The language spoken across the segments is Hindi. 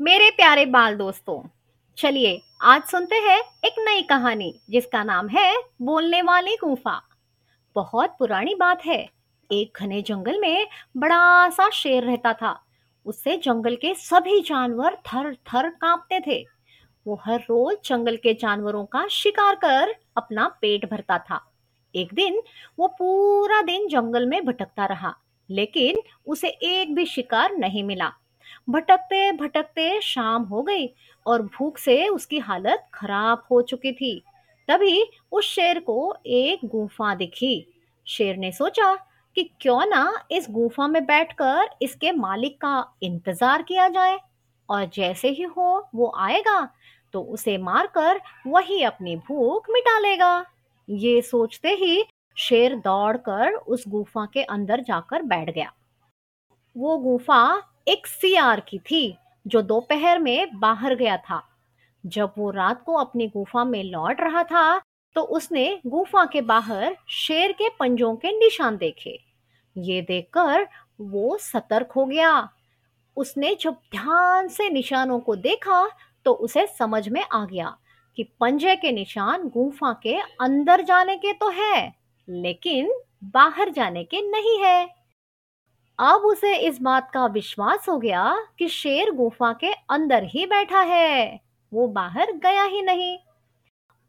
मेरे प्यारे बाल दोस्तों, चलिए आज सुनते हैं एक नई कहानी, जिसका नाम है बोलने वाली गुफा। बहुत पुरानी बात है। एक घने जंगल में बड़ा सा शेर रहता था। उससे जंगल के सभी जानवर थर थर कांपते थे। वो हर रोज जंगल के जानवरों का शिकार कर अपना पेट भरता था। एक दिन वो पूरा दिन जंगल में भटकता रहा, लेकिन उसे एक भी शिकार नहीं मिला। भटकते भटकते शाम हो गई और भूख से उसकी हालत खराब हो चुकी थी। तभी उस शेर को एक गुफा दिखी। शेर ने सोचा कि क्यों ना इस गुफा में बैठकर इसके मालिक का इंतज़ार किया जाए और जैसे ही हो वो आएगा तो उसे मारकर वही अपनी भूख मिटा लेगा। ये सोचते ही शेर दौड़कर उस गुफा के अंदर जाकर बैठ गया। वो गुफा एक सियार की थी, जो दोपहर में बाहर गया था। जब वो रात को अपनी गुफा में लौट रहा था तो उसने गुफा के बाहर शेर के पंजों के निशान देखे। ये देखकर वो सतर्क हो गया। उसने जब ध्यान से निशानों को देखा तो उसे समझ में आ गया कि पंजे के निशान गुफा के अंदर जाने के तो है, लेकिन बाहर जाने के नहीं है। अब उसे इस बात का विश्वास हो गया कि शेर गुफा के अंदर ही बैठा है। वो बाहर गया ही नहीं।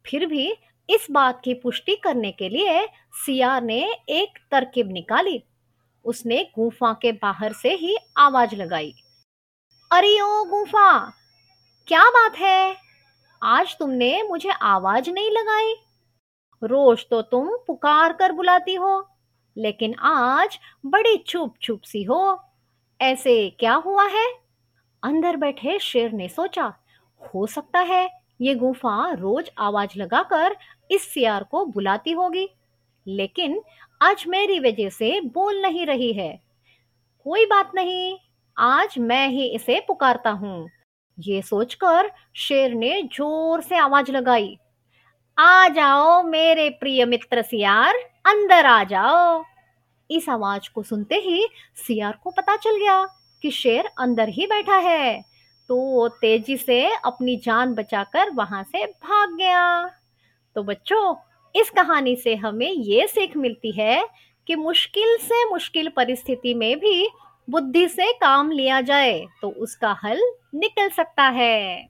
फिर भी इस बात की पुष्टि करने के लिए सियार ने एक तरकीब निकाली। उसने गुफा के बाहर से ही आवाज़ लगाई। अरे ओ गुफा, क्या बात है? आज तुमने मुझे आवाज़ नहीं लगाई। रोज तो तुम पुकार कर बुलाती हो। लेकिन आज बड़ी चुप चुप सी हो। ऐसे क्या हुआ है? अंदर बैठे शेर ने सोचा, हो सकता है ये गुफा रोज आवाज़ लगाकर इस सियार को बुलाती होगी, लेकिन आज मेरी वजह से बोल नहीं रही है। कोई बात नहीं, आज मैं ही इसे पुकारता हूँ। ये सोचकर शेर ने ज़ोर से आवाज़ लगाई। आ जाओ मेरे प्रिय मित्र सियार, अंदर आ जाओ। इस आवाज़ को सुनते ही सियार को पता चल गया कि शेर अंदर ही बैठा है। तो वो तेज़ी से अपनी जान बचाकर वहाँ से भाग गया। तो बच्चों, इस कहानी से हमें ये सीख मिलती है कि मुश्किल से मुश्किल परिस्थिति में भी बुद्धि से काम लिया जाए तो उसका हल निकल सकता है।